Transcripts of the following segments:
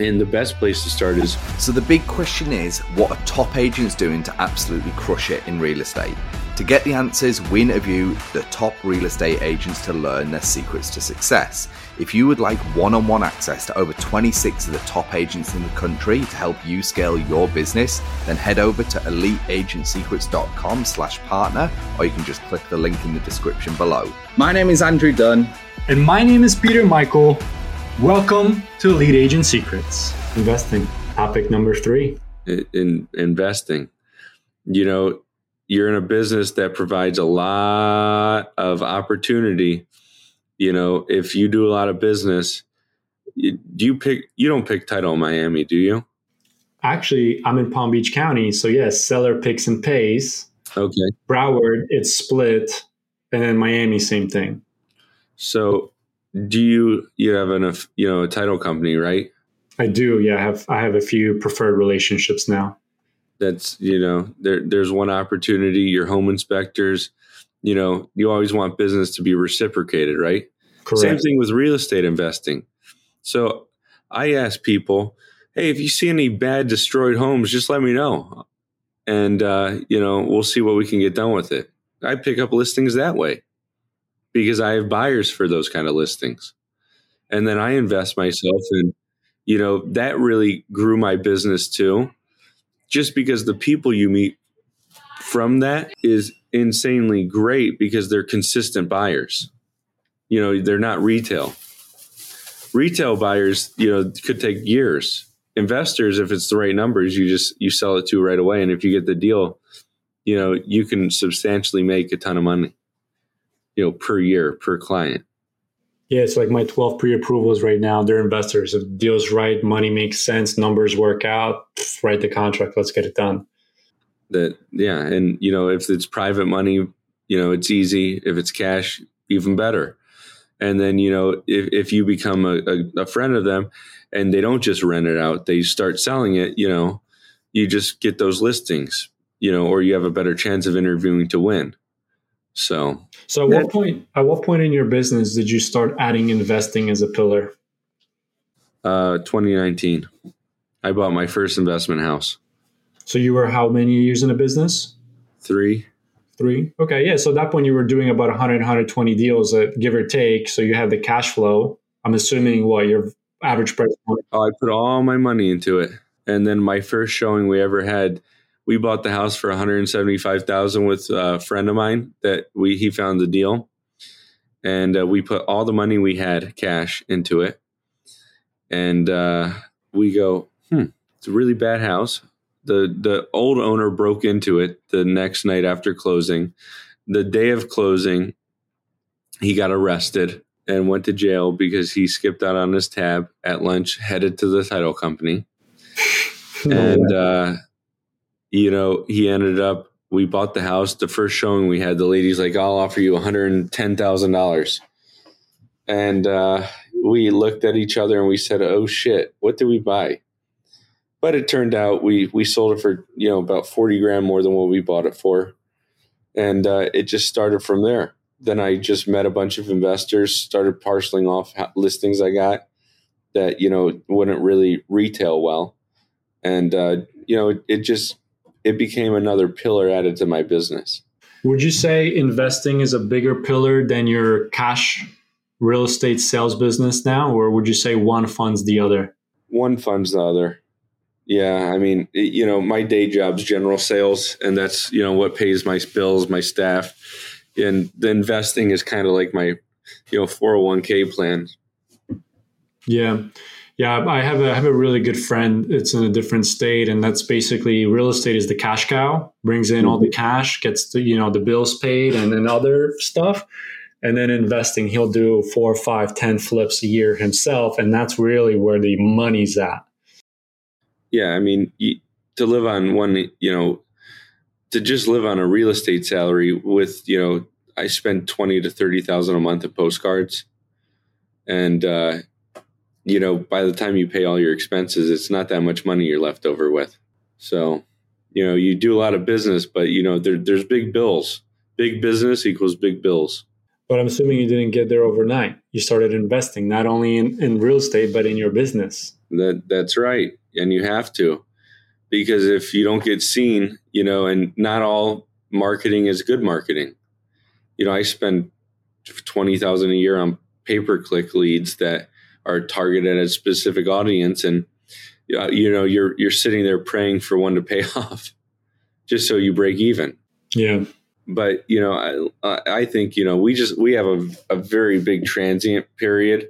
And the best place to start is So the big question is what are top agents doing to absolutely crush it in real estate? To get the answers, we interview the top real estate agents to learn their secrets to success. If you would like one-on-one access to over 26 of the top agents in the country to help you scale your business, then head over to eliteagentsecrets.com slash partner, or you can just click the link in the description below. My name is Andrew Dunn. And my name is Peter Michael. Welcome to Elite Agent Secrets. Investing. Topic number three. in, in investing. You know, you're in a business that provides a lot of opportunity. You know, if you do a lot of business, you, do you pick? You don't pick title in Miami, do you? Actually, I'm in Palm Beach County. So, yes, seller picks and pays. Okay. Broward, it's split. And then Miami, same thing. So, do you you have an you know a title company, right? I do. Yeah, I have I have a few preferred relationships now. That's you know there there's one opportunity. Your home inspectors, you know, you always want business to be reciprocated, right? Correct. Same thing with real estate investing. So I ask people, hey, if you see any bad destroyed homes, just let me know. And, uh, you know, we'll see what we can get done with it. I pick up listings that way because I have buyers for those kind of listings. And then I invest myself in, you know, that really grew my business too. Just because the people you meet from that is insanely great because they're consistent buyers. You know they're not retail. Retail buyers you know could take years. Investors if it's the right numbers you just you sell it to right away. And if you get the deal you know you can substantially make a ton of money you know per year per client Yeah, it's like my 12 pre-approvals right now. They're investors. If deal's right, money makes sense, numbers work out, write the contract, let's get it done. that yeah and you know if it's private money you know it's easy if it's cash even better and then you know if, if you become a, a, a friend of them and they don't just rent it out they start selling it you know you just get those listings you know or you have a better chance of interviewing to win so So at what point at what point in your business did you start adding investing as a pillar? uh 2019 i bought my first investment house So you were how many years in a business? three Three. Okay, yeah. So at that point you were doing about 100, 120 deals, uh, give or take. So you have the cash flow. I'm assuming what your average price point. Oh, I put all my money into it. And then my first showing we ever had, we bought the house for 175,000 with a friend of mine that we he found the deal. And uh, we put all the money we had cash into it. And uh, we go, hmm, it's a really bad house. The the old owner broke into it the next night after closing. The day of closing, he got arrested and went to jail because he skipped out on his tab at lunch, headed to the title company. and, uh, you know, he ended up, we bought the house. The first showing we had, the lady's like, I'll offer you $110,000. And uh, we looked at each other and we said, oh shit, what did we buy? But it turned out we, we sold it for, you know, about 40 grand more than what we bought it for. And uh, it just started from there then I just met a bunch of investors, started parceling off listings I got that you know wouldn't really retail well, and uh, you know it, it just it became another pillar added to my business. Would you say investing is a bigger pillar than your cash real estate sales business now, or would you say one funds the other? One funds the other. Yeah, I mean, it- you know, my day job's general sales, and that's you know what pays my bills, my staff, and the investing is kind of like my you know 401k plan. Yeah. Yeah, I have a I have a really good friend. It's in a different state, and that's basically real estate is the cash cow. Brings in all the cash, gets the you know the bills paid, and then other stuff. And then investing, he'll do four, five, ten flips a year himself, and that's really where the money's at. yeah, I mean, to live on one, you know, to just live on a real estate salary with, you know, I spend twenty to thirty thousand a month of postcards, and uh, you know, by the time you pay all your expenses, it's not that much money you're left over with. So, you know, you do a lot of business, but you know, there, there's big bills. Big business equals big bills. But I'm assuming you didn't get there overnight. You started investing not only in, in real estate but in your business. That that's right, and you have to, because if you don't get seen, you know, and not all marketing is good marketing. You know, I spend twenty thousand a year on pay per click leads that are targeted at a specific audience, and uh, you know, you're you're sitting there praying for one to pay off, just so you break even. Yeah. But you know, I, I think you know we just we have a, a very big transient period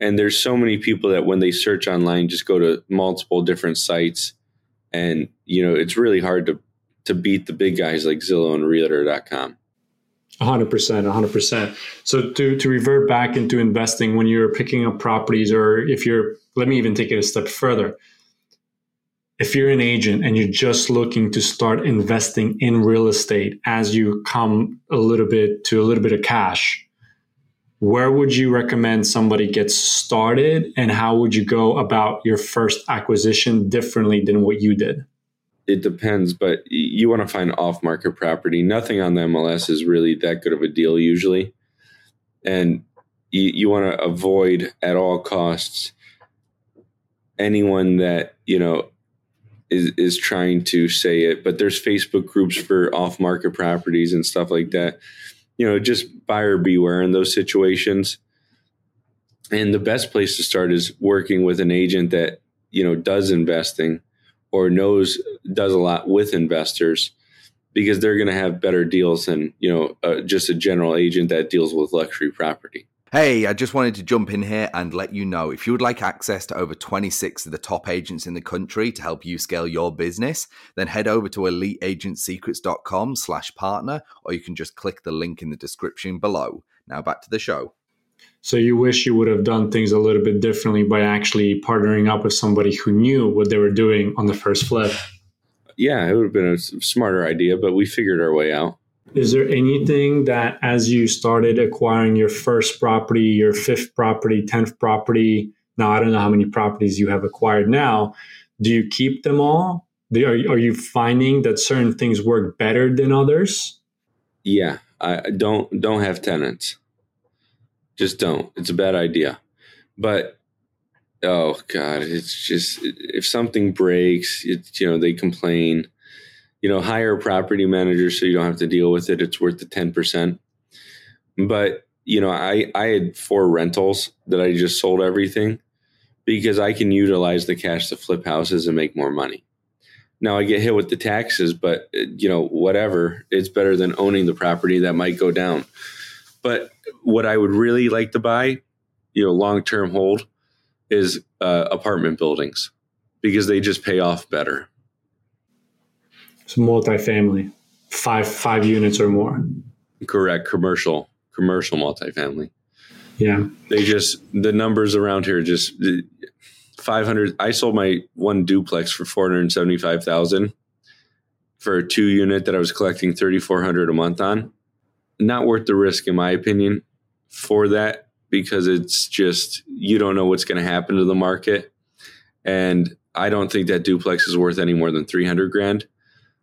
and there's so many people that when they search online just go to multiple different sites and you know it's really hard to to beat the big guys like zillow and realtor.com 100% 100% so to to revert back into investing when you're picking up properties or if you're let me even take it a step further. If you're an agent and you're just looking to start investing in real estate as you come a little bit to a little bit of cash where would you recommend somebody gets started and how would you go about your first acquisition differently than what you did it depends but you want to find off market property. Nothing on the mls is really that good of a deal usually. And you, you want to avoid at all costs anyone that you know is is trying to say it. But there's facebook groups for off market properties and stuff like that. You know, just buyer beware in those situations. And the best place to start is working with an agent that, you know, does investing or knows, does a lot with investors because they're going to have better deals than, you know, uh, just a general agent that deals with luxury property. Hey, I just wanted to jump in here and let you know if you would like access to over 26 of the top agents in the country to help you scale your business, then head over to eliteagentsecrets.com slash partner, or you can just click the link in the description below. Now back to the show. So you wish you would have done things a little bit differently by actually partnering up with somebody who knew what they were doing on the first flip. Yeah, it would have been a smarter idea, but we figured our way out. Is there anything that as you started acquiring your first property, your fifth property, 10th property, now I don't know how many properties you have acquired now, do you keep them all? Are, are you finding that certain things work better than others? Yeah, I don't don't have tenants. Just don't. It's a bad idea. But oh god, it's just if something breaks, it, you know, they complain you know, hire a property manager so you don't have to deal with it. It's worth the 10%. But, you know, I, I had four rentals that I just sold everything because I can utilize the cash to flip houses and make more money. Now I get hit with the taxes, but, you know, whatever. It's better than owning the property that might go down. But what I would really like to buy, you know, long term hold is uh, apartment buildings because they just pay off better. So multifamily, five five units or more. Correct. Commercial commercial multifamily. Yeah. They just the numbers around here just 500 I sold my one duplex for 475,000 for a two unit that I was collecting 3400 a month on. Not worth the risk in my opinion for that because it's just you don't know what's going to happen to the market and I don't think that duplex is worth any more than 300 grand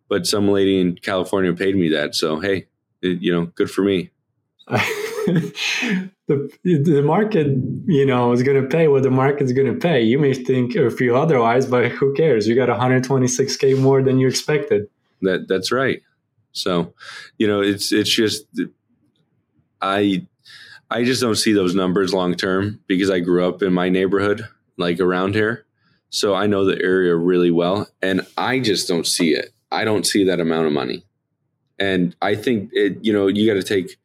but some lady in California paid me that. So hey, it, you know, good for me. the the market, you know, is going to pay what the market's going to pay. You may think or feel otherwise, but who cares? You got 126k more than you expected. That that's right. So, you know, it's it's just I I just don't see those numbers long term because I grew up in my neighborhood, like around here. So I know the area really well, and I just don't see it. I don't see that amount of money. And I think it, you know, you got to take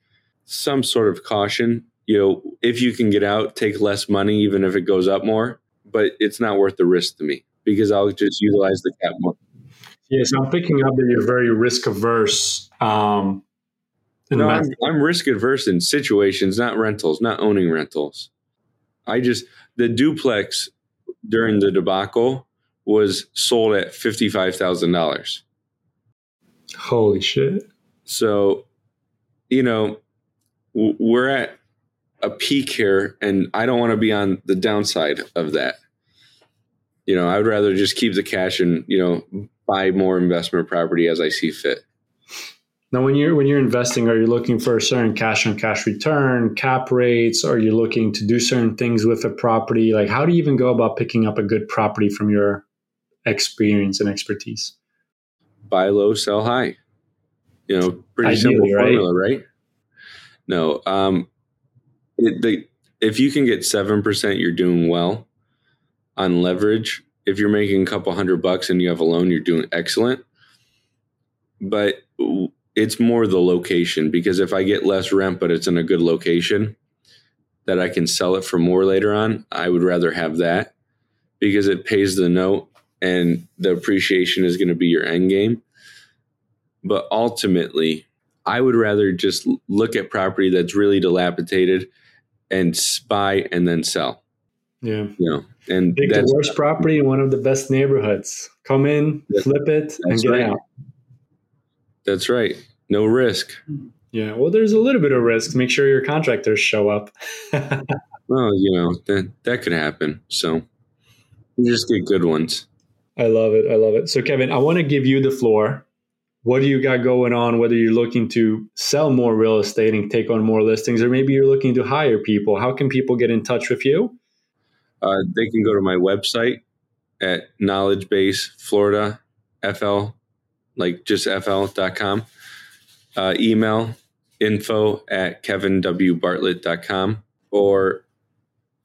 some sort of caution. You know, if you can get out, take less money, even if it goes up more. But it's not worth the risk to me because I'll just utilize the cap more. Yes, I'm picking up that you're very risk averse. Um, no, I'm, I'm risk averse in situations, not rentals, not owning rentals. I just the duplex during the debacle was sold at fifty five thousand dollars. Holy shit. So, you know, we're at a peak here, and I don't want to be on the downside of that. You know, I would rather just keep the cash and, you know, buy more investment property as I see fit. Now, when you're when you're investing, are you looking for a certain cash on cash return, cap rates? Are you looking to do certain things with a property? Like, how do you even go about picking up a good property from your experience and expertise? Buy low, sell high. You know, pretty Ideally, simple formula, right? right? No, um, it, the, if you can get seven percent, you're doing well on leverage. If you're making a couple hundred bucks and you have a loan, you're doing excellent. But it's more the location because if I get less rent, but it's in a good location that I can sell it for more later on, I would rather have that because it pays the note and the appreciation is going to be your end game. But ultimately, I would rather just look at property that's really dilapidated and buy and then sell. Yeah. You know, and pick the worst property in one of the best neighborhoods. Come in, flip it, and get right. out. That's right. No risk. Yeah. Well, there's a little bit of risk. Make sure your contractors show up. well, you know, that that could happen. So you just get good ones. I love it. I love it. So Kevin, I want to give you the floor. What do you got going on? Whether you're looking to sell more real estate and take on more listings, or maybe you're looking to hire people, how can people get in touch with you? Uh, they can go to my website at Knowledge Base Florida FL like just fl.com. Uh, email info at kevinwbartlett.com or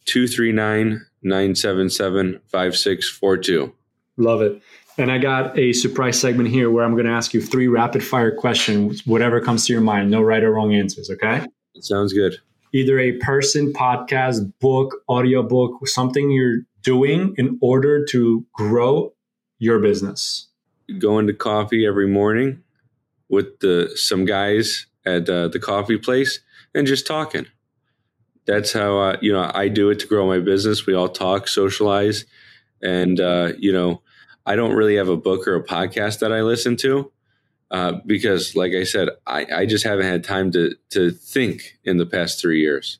239 977 5642. Love it. And I got a surprise segment here where I'm going to ask you three rapid fire questions, whatever comes to your mind. No right or wrong answers, okay? It sounds good. Either a person, podcast, book, audiobook, something you're doing in order to grow your business going to coffee every morning with the some guys at uh, the coffee place and just talking. That's how uh, you know I do it to grow my business. We all talk, socialize, and uh, you know I don't really have a book or a podcast that I listen to uh, because, like I said, I, I just haven't had time to to think in the past three years.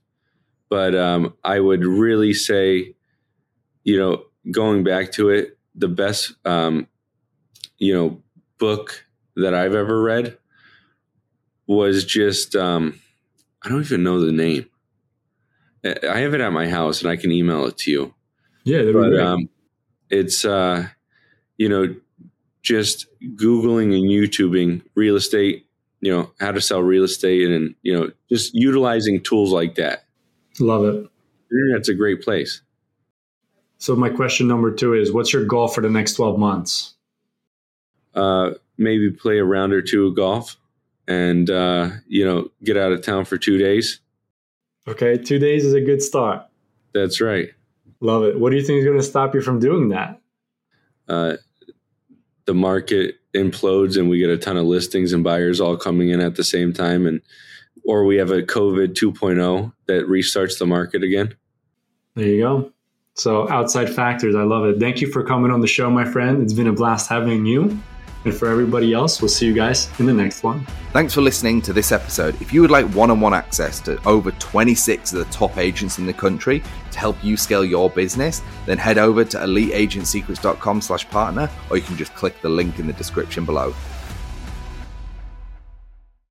But um, I would really say, you know, going back to it, the best um, you know book that I've ever read was just um, I don't even know the name. I have it at my house and I can email it to you. Yeah, but um, it's uh, you know just googling and YouTubing real estate. You know how to sell real estate and you know just utilizing tools like that. Love it. The internet's a great place. So my question number two is, what's your goal for the next twelve months? uh, maybe play a round or two of golf and uh, you know get out of town for two days. Okay, two days is a good start. That's right. Love it. What do you think is going to stop you from doing that? Uh, the market implodes and we get a ton of listings and buyers all coming in at the same time, and or we have a COVID 2.0 that restarts the market again. There you go. So outside factors, I love it. Thank you for coming on the show, my friend. It's been a blast having you. And for everybody else, we'll see you guys in the next one. Thanks for listening to this episode. If you would like one on one access to over 26 of the top agents in the country to help you scale your business, then head over to eliteagentsecrets.com slash partner, or you can just click the link in the description below.